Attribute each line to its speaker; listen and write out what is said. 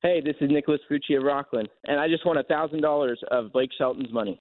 Speaker 1: Hey, this is Nicholas Fucci of Rockland, and I just won a thousand dollars of Blake Shelton's money.